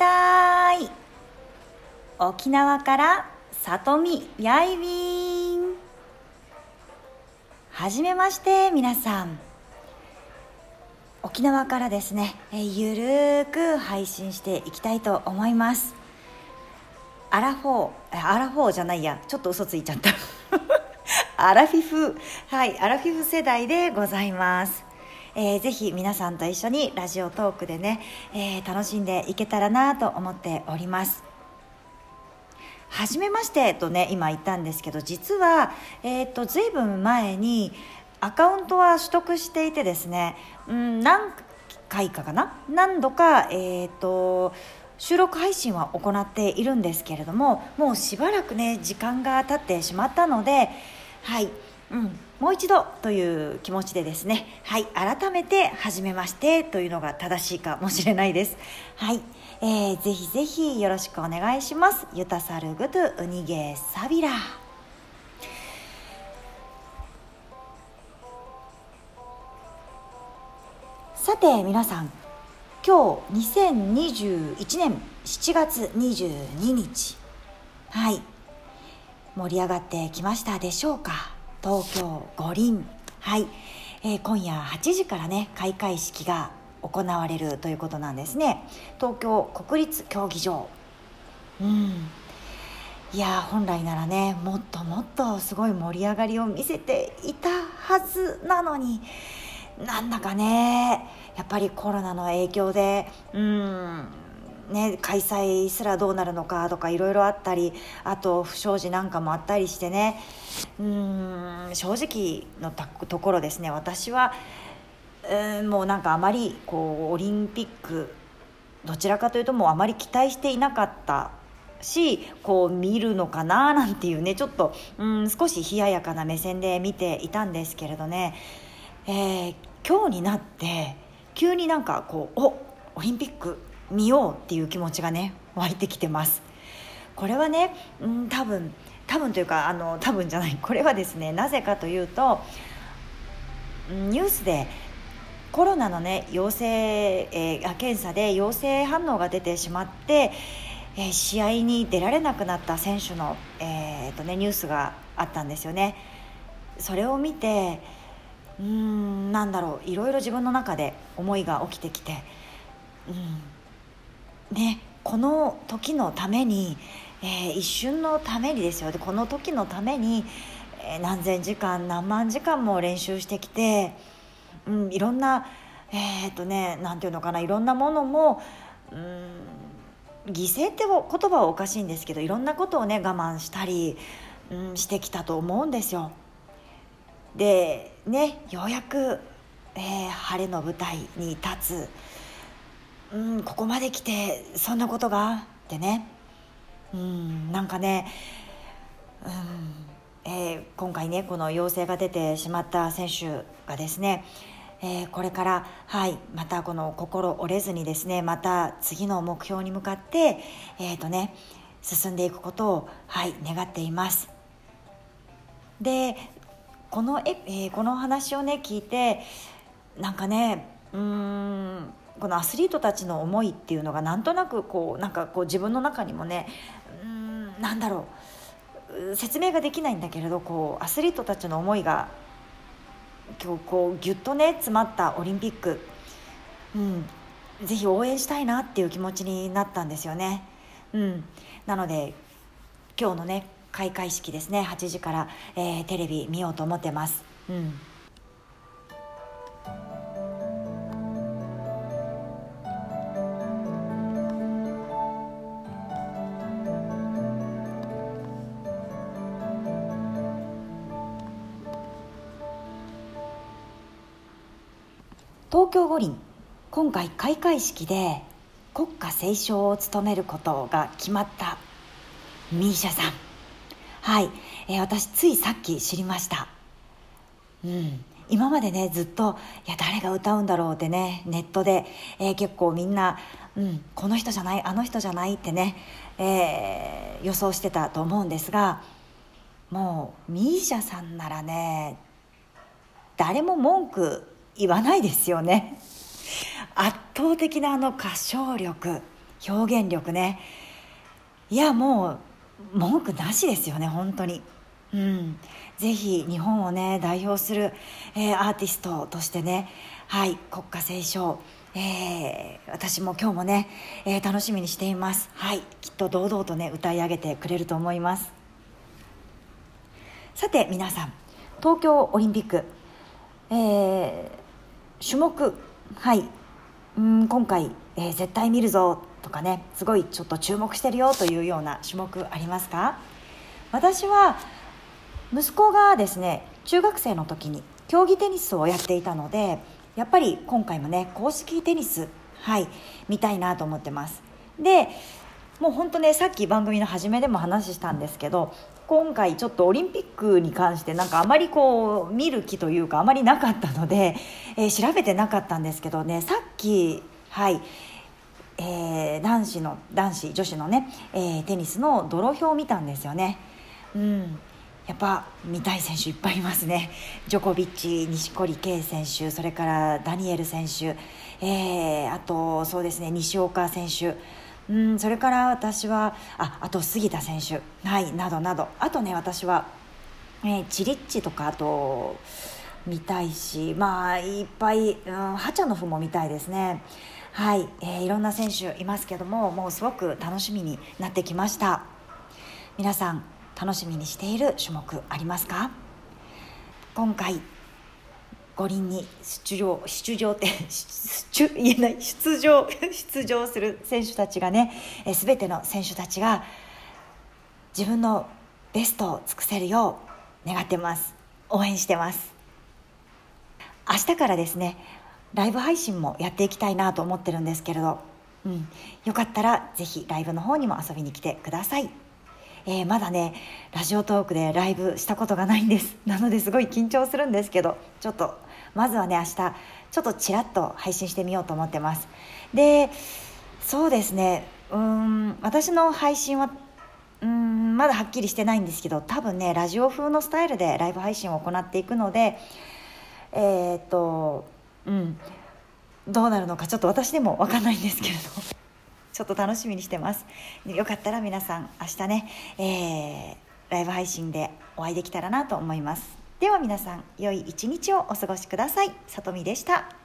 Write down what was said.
たい。沖縄から里見やいびん。はじめまして皆さん。沖縄からですねゆるーく配信していきたいと思います。アラフォーアラフォーじゃないやちょっと嘘ついちゃった。アラフィフ。はいアラフィフ世代でございます。えー、ぜひ皆さんと一緒にラジオトークでね、えー、楽しんでいけたらなと思っております。初めましてとね今言ったんですけど実は、えーと、ずいぶん前にアカウントは取得していてですね、うん、何回かかな？何度か、えーと、収録配信は行っているんですけれどももうしばらくね時間が経ってしまったのではい、うん、もう一度という気持ちでですねはい改めて初めましてというのが正しいかもしれないです。はい、えー、ぜひぜひよろしくお願いします。ユタサルグトゥウニゲサビラ。さて皆さん今日2021年7月22日はい盛り上がってきましたでしょうか？東京五輪。はい、えー、今夜8時からね開会式が行われるということなんですね。東京国立競技場。うん。いや本来ならねもっともっとすごい盛り上がりを見せていたはずなのになんだかねやっぱりコロナの影響でうんね、開催すらどうなるのかとかいろいろあったりあと不祥事なんかもあったりしてね。うん正直のところですね。私はうんもうなんかあまりこうオリンピックどちらかというともうあまり期待していなかったしこう見るのかななんていうねちょっとうん少し冷ややかな目線で見ていたんですけれどね、えー、今日になって急になんかこうおオリンピック見ようっていう気持ちがね湧いてきてます。これはね、うん、多分多分というかあの多分じゃない。これはですねなぜかというとニュースでコロナのね陽性、えー、検査で陽性反応が出てしまって、えー、試合に出られなくなった選手の、えーとね、ニュースがあったんですよね。それを見てうんなんだろう。いろいろ自分の中で思いが起きてきてうんね、この時のために、えー、一瞬のためにですよでこの時のために、えー、何千時間何万時間も練習してきて、うん、いろんなえー、っとね何て言うのかないろんなものも、うん、犠牲って言葉はおかしいんですけどいろんなことをね我慢したり、うん、してきたと思うんですよ。でねようやく、えー、晴れの舞台に立つ。うん、ここまで来てそんなことが？ってね、うん、なんかね、うんえー、今回ねこの陽性が出てしまった選手がですね、えー、これから、はい、またこの心折れずにですねまた次の目標に向かって、えーとね、進んでいくことを、はい、願っています。でこのえ、えー、この話をね聞いてなんかねうんこのアスリートたちの思いっていうのがなんとなくこうなんかこう自分の中にもねうんなんだろう説明ができないんだけれどこうアスリートたちの思いが今日こうギュッとね詰まったオリンピック、うん、ぜひ応援したいなっていう気持ちになったんですよね。うん、なので今日のね開会式ですね8時から、えー、テレビ見ようと思ってます。うん東京五輪今回開会式で国歌斉唱を務めることが決まった。ミーシャさん。はい、えー、私ついさっき知りました。うん。今までねずっといや誰が歌うんだろうってねネットで、えー、結構みんな、うん、この人じゃないあの人じゃないってね、えー、予想してたと思うんですがもうミーシャさんならね誰も文句言わないですよね。圧倒的なあの歌唱力表現力ね。いやもう文句なしですよね本当に。うん、ぜひ日本をね代表する、えー、アーティストとしてねはい国歌斉唱。えー、私も今日もね、えー、楽しみにしています。はいきっと堂々とね歌い上げてくれると思います。さて皆さん東京オリンピック、えー、種目はい。うん今回、えー、絶対見るぞとかねすごいちょっと注目してるよというような種目ありますか？私は息子がですね中学生の時に競技テニスをやっていたのでやっぱり今回もね公式テニスはい見たいなと思ってます。でもう本当ねさっき番組の初めでも話したんですけど今回ちょっとオリンピックに関してなんかあまりこう見る気というかあまりなかったので、えー、調べてなかったんですけどねさっきはいえー、男子の男子女子のね、えー、テニスのドロー表を見たんですよね。うん、やっぱ見たい選手いっぱいいますね。ジョコビッチ、錦織圭選手それからダニエル選手、えー、あとそうですね西岡選手。うんそれから私はああと杉田選手、はい、などなど。あとね私は、えー、チリッチとかあと見たいしまあいっぱい、うん、ハチャノフも見たいですね。はい、えー、いろんな選手いますけどももうすごく楽しみになってきました。皆さん楽しみにしている種目ありますか？今回五輪に出場出場って出言えない。出場出場する選手たちがねすべての選手たちが自分のベストを尽くせるよう願ってます。応援してます。明日からですねライブ配信もやっていきたいなと思ってるんですけれど、うん、よかったらぜひライブの方にも遊びに来てください。えー、まだねラジオトークでライブしたことがないんです。なのですごい緊張するんですけどちょっとまずはね明日ちょっとちらっと配信してみようと思ってます。でそうですね。うん私の配信はうんまだはっきりしてないんですけど多分ねラジオ風のスタイルでライブ配信を行っていくのでえー、っとうんどうなるのかちょっと私でも分かんないんですけれど ちょっと楽しみにしてます。よかったら皆さん明日ね、えー、ライブ配信でお会いできたらなと思います。では皆さん良い一日をお過ごしください。さとみでした。